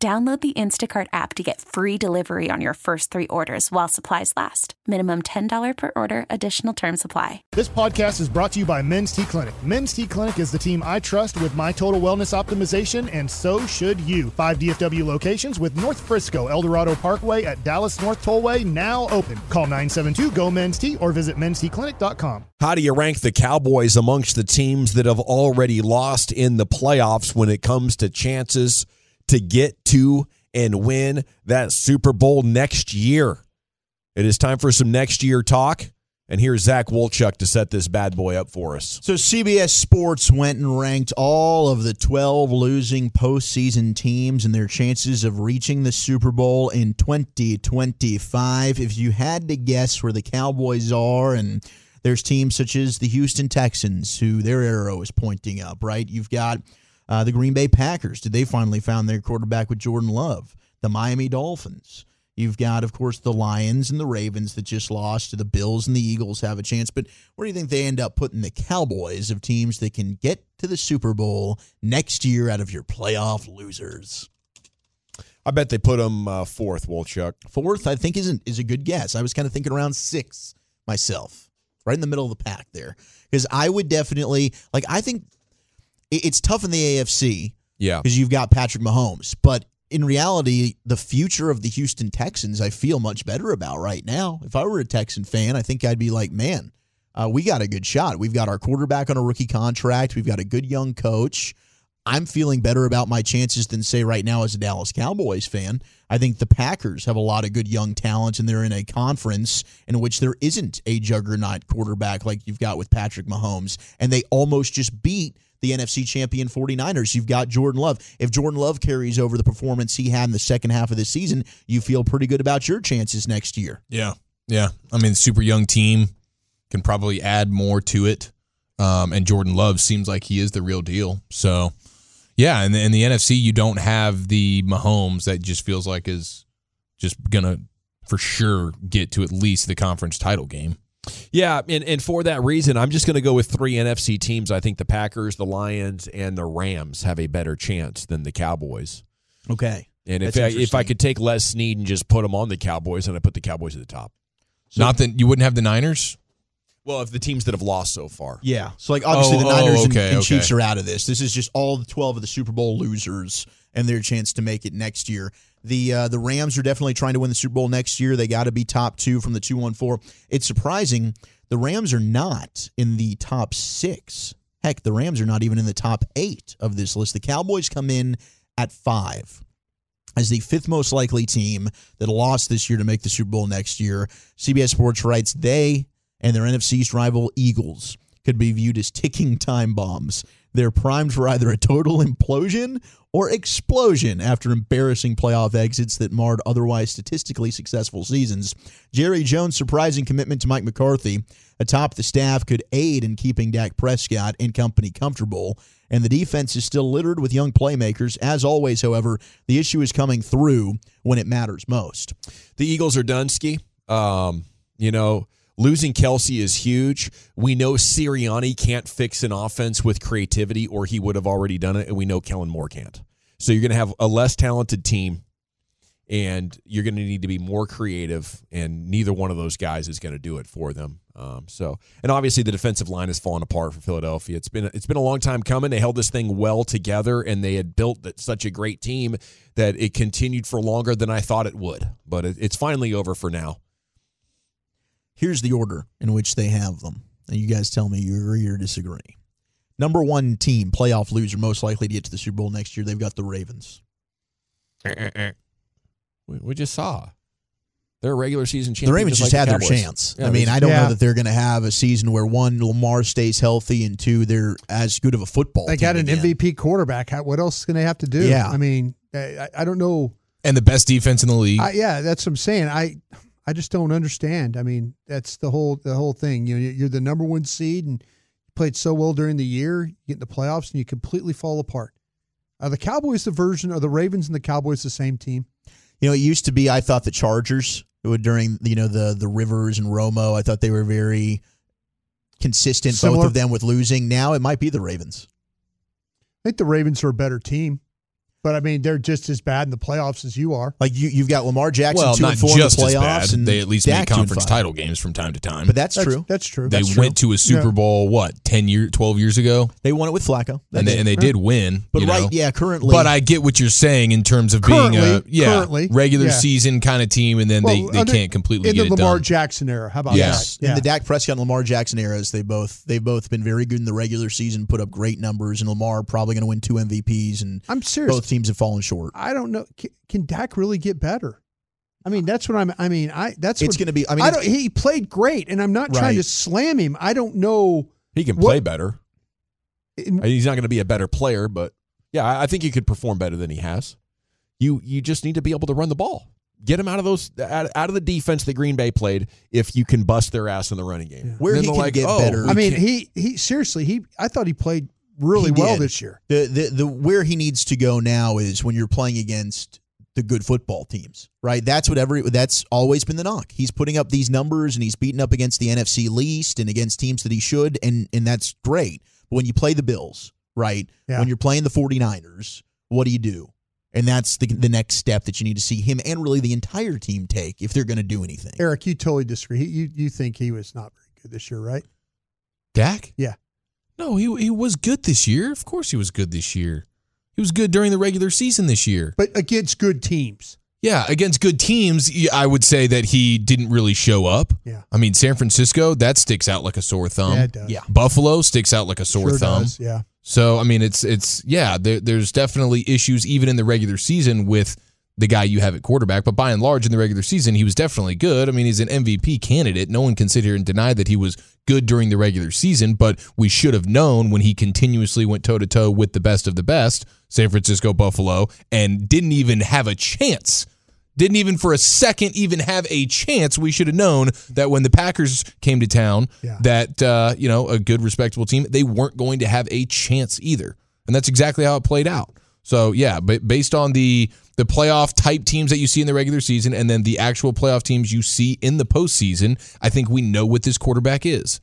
Download the Instacart app to get free delivery on your first three orders while supplies last. Minimum $10 per order, additional term supply. This podcast is brought to you by Men's T Clinic. Men's T Clinic is the team I trust with my total wellness optimization, and so should you. Five DFW locations with North Frisco, Eldorado Parkway at Dallas North Tollway now open. Call 972 GO Men's T or visit mensteclinic.com. How do you rank the Cowboys amongst the teams that have already lost in the playoffs when it comes to chances? To get to and win that Super Bowl next year. It is time for some next year talk. And here's Zach Wolchuk to set this bad boy up for us. So CBS Sports went and ranked all of the 12 losing postseason teams and their chances of reaching the Super Bowl in 2025. If you had to guess where the Cowboys are, and there's teams such as the Houston Texans, who their arrow is pointing up, right? You've got uh, the Green Bay Packers, did they finally found their quarterback with Jordan Love? The Miami Dolphins. You've got, of course, the Lions and the Ravens that just lost. The Bills and the Eagles have a chance. But where do you think they end up putting the Cowboys of teams that can get to the Super Bowl next year out of your playoff losers? I bet they put them uh, fourth, Wolchuk. Fourth, I think, isn't is a good guess. I was kind of thinking around six myself, right in the middle of the pack there. Because I would definitely like. I think it's tough in the AFC. Yeah. Because you've got Patrick Mahomes. But in reality, the future of the Houston Texans, I feel much better about right now. If I were a Texan fan, I think I'd be like, man, uh, we got a good shot. We've got our quarterback on a rookie contract. We've got a good young coach. I'm feeling better about my chances than, say, right now as a Dallas Cowboys fan. I think the Packers have a lot of good young talent, and they're in a conference in which there isn't a juggernaut quarterback like you've got with Patrick Mahomes. And they almost just beat the NFC champion 49ers. You've got Jordan Love. If Jordan Love carries over the performance he had in the second half of the season, you feel pretty good about your chances next year. Yeah. Yeah. I mean, super young team can probably add more to it. Um, and Jordan Love seems like he is the real deal. So, yeah, and in the NFC, you don't have the Mahomes that just feels like is just gonna for sure get to at least the conference title game. Yeah, and, and for that reason, I'm just going to go with three NFC teams. I think the Packers, the Lions, and the Rams have a better chance than the Cowboys. Okay. And if I, if I could take Les Snead and just put them on the Cowboys, and I put the Cowboys at the top. So, Not that you wouldn't have the Niners. Well, of the teams that have lost so far. Yeah. So, like, obviously, oh, the Niners oh, okay, and, and okay. Chiefs are out of this. This is just all the 12 of the Super Bowl losers and their chance to make it next year. The uh, the Rams are definitely trying to win the Super Bowl next year. They got to be top two from the two one four. It's surprising the Rams are not in the top six. Heck, the Rams are not even in the top eight of this list. The Cowboys come in at five as the fifth most likely team that lost this year to make the Super Bowl next year. CBS Sports writes they and their NFC East rival Eagles could be viewed as ticking time bombs. They're primed for either a total implosion or explosion after embarrassing playoff exits that marred otherwise statistically successful seasons. Jerry Jones' surprising commitment to Mike McCarthy atop the staff could aid in keeping Dak Prescott and company comfortable. And the defense is still littered with young playmakers. As always, however, the issue is coming through when it matters most. The Eagles are done, Ski. Um, you know, Losing Kelce is huge. We know Sirianni can't fix an offense with creativity, or he would have already done it, and we know Kellen Moore can't. So you're going to have a less talented team, and you're going to need to be more creative, and neither one of those guys is going to do it for them. Um, so, and obviously the defensive line has fallen apart for Philadelphia. It's been it's been a long time coming. They held this thing well together, and they had built such a great team that it continued for longer than I thought it would. But it, it's finally over for now. Here's the order in which they have them. And you guys tell me you agree or disagree. Number one team, playoff loser, most likely to get to the Super Bowl next year. They've got the Ravens. Eh, eh, eh. We just saw. They're a regular season champion. The Ravens just, like had the their chance. Yeah, I mean, I don't yeah. know that they're going to have a season where one Lamar stays healthy and two they're as good of a football. They got an again. MVP quarterback. What else can they have to do? Yeah. I mean, I, I don't know and the best defense in the league. I, yeah, that's what I'm saying. I I just don't understand. I mean, that's the whole the whole thing. You know, you're the number one seed and you played so well during the year. You get in the playoffs and you completely fall apart. Are the Cowboys the version? Are the Ravens and the Cowboys the same team? You know, it used to be. I thought the Chargers would during you know the the Rivers and Romo. I thought they were very consistent, Similar. both of them with losing. Now it might be the Ravens. I think the Ravens are a better team. But I mean, they're just as bad in the playoffs as you are. Like you, you've got Lamar Jackson well, two not and four just in the playoffs, and they at least Dak make conference title games from time to time. But that's, that's true. That's true. They that's went true. to a Super Bowl what ten year, twelve years ago. They won it with Flacco, and they, and they did win. But right, know? yeah, currently. But I get what you're saying in terms of currently, being a yeah currently, regular yeah. season kind of team, and then well, they, they under, can't completely in get the Lamar done. Jackson era. How about yes. that? Yeah. In the Dak Prescott and Lamar Jackson eras, they both they've both been very good in the regular season, put up great numbers, and Lamar probably going to win two MVPs. And I'm serious. Both teams have fallen short. I don't know can Dak really get better? I mean, that's what I'm. I mean, I that's it's going to be. I mean, I he played great, and I'm not right. trying to slam him. I don't know. He can play what, better. he's not going to be a better player, but yeah, I think he could perform better than he has. You you just need to be able to run the ball. Get him out of those out, out of the defense that Green Bay played. If you can bust their ass in the running game, yeah. where he can like, get oh, better. I mean, he he seriously he. I thought he played really well this year. The, the the where he needs to go now is when you're playing against the good football teams, right? That's what every that's always been the knock. He's putting up these numbers and he's beating up against the NFC least and against teams that he should and and that's great. But when you play the Bills, right? Yeah. When you're playing the 49ers, what do you do? And that's the the next step that you need to see him and really the entire team take if they're going to do anything. Eric, you totally disagree. You you think he was not very good this year, right? Dak? Yeah. No, he he was good this year. Of course he was good this year. He was good during the regular season this year. But against good teams. Yeah, against good teams, I would say that he didn't really show up. Yeah. I mean, San Francisco, that sticks out like a sore thumb. Yeah, it does. Yeah. Buffalo sticks out like a sore sure thumb. Does, yeah. So, I mean, it's, it's yeah, there, there's definitely issues even in the regular season with the guy you have at quarterback. But by and large, in the regular season, he was definitely good. I mean, he's an MVP candidate. No one can sit here and deny that he was good during the regular season, but we should have known when he continuously went toe to toe with the best of the best, San Francisco, Buffalo, and didn't even have a chance. Didn't even for a second even have a chance. We should have known that when the Packers came to town, yeah. that uh, you know a good, respectable team, they weren't going to have a chance either, and that's exactly how it played out. So yeah, but based on the the playoff type teams that you see in the regular season and then the actual playoff teams you see in the postseason, I think we know what this quarterback is.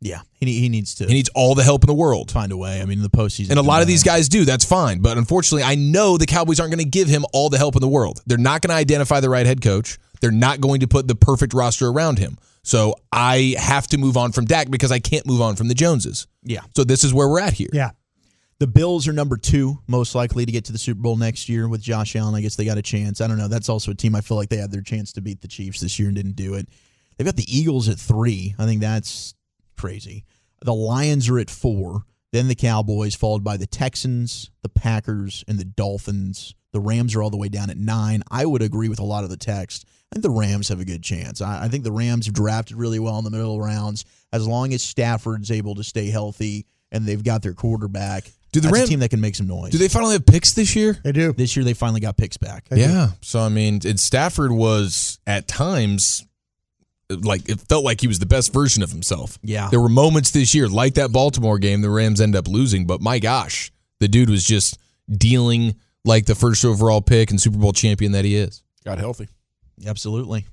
Yeah, he, he needs to. He needs all the help in the world. Find a way. I mean, in the postseason. And a lot of these guys do. That's fine. But unfortunately, I know the Cowboys aren't going to give him all the help in the world. They're not going to identify the right head coach. They're not going to put the perfect roster around him. So I have to move on from Dak because I can't move on from the Joneses. Yeah. So this is where we're at here. Yeah. The Bills are number two, most likely to get to the Super Bowl next year with Josh Allen. I guess they got a chance. I don't know. That's also a team I feel like they had their chance to beat the Chiefs this year and didn't do it. They've got the Eagles at three. I think that's crazy. The Lions are at four. Then the Cowboys, followed by the Texans, the Packers, and the Dolphins. The Rams are all the way down at nine. I would agree with a lot of the text. I think the Rams have a good chance. I, I think the Rams have drafted really well in the middle rounds. As long as Stafford's able to stay healthy and they've got their quarterback, do the Ram- team that can make some noise. Do they finally have picks this year? They do. This year they finally got picks back. They yeah. Do. So I mean, Stafford was at times like it felt like he was the best version of himself. Yeah. There were moments this year, like that Baltimore game, the Rams end up losing, but my gosh, the dude was just dealing like the first overall pick and Super Bowl champion that he is. Got healthy. Absolutely.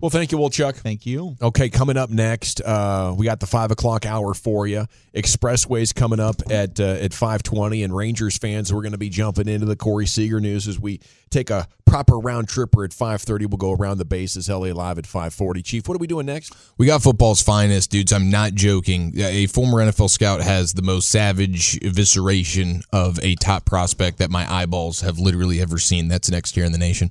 Well, thank you, Wolchuk. Thank you. Okay, coming up next, uh, we got the five o'clock hour for you. Expressways coming up at uh, at five twenty, and Rangers fans, we're going to be jumping into the Corey Seager news as we take a proper round tripper at five thirty. We'll go around the bases. LA Live at five forty. Chief, what are we doing next? We got football's finest, dudes. I'm not joking. A former NFL scout has the most savage evisceration of a top prospect that my eyeballs have literally ever seen. That's next year in the nation.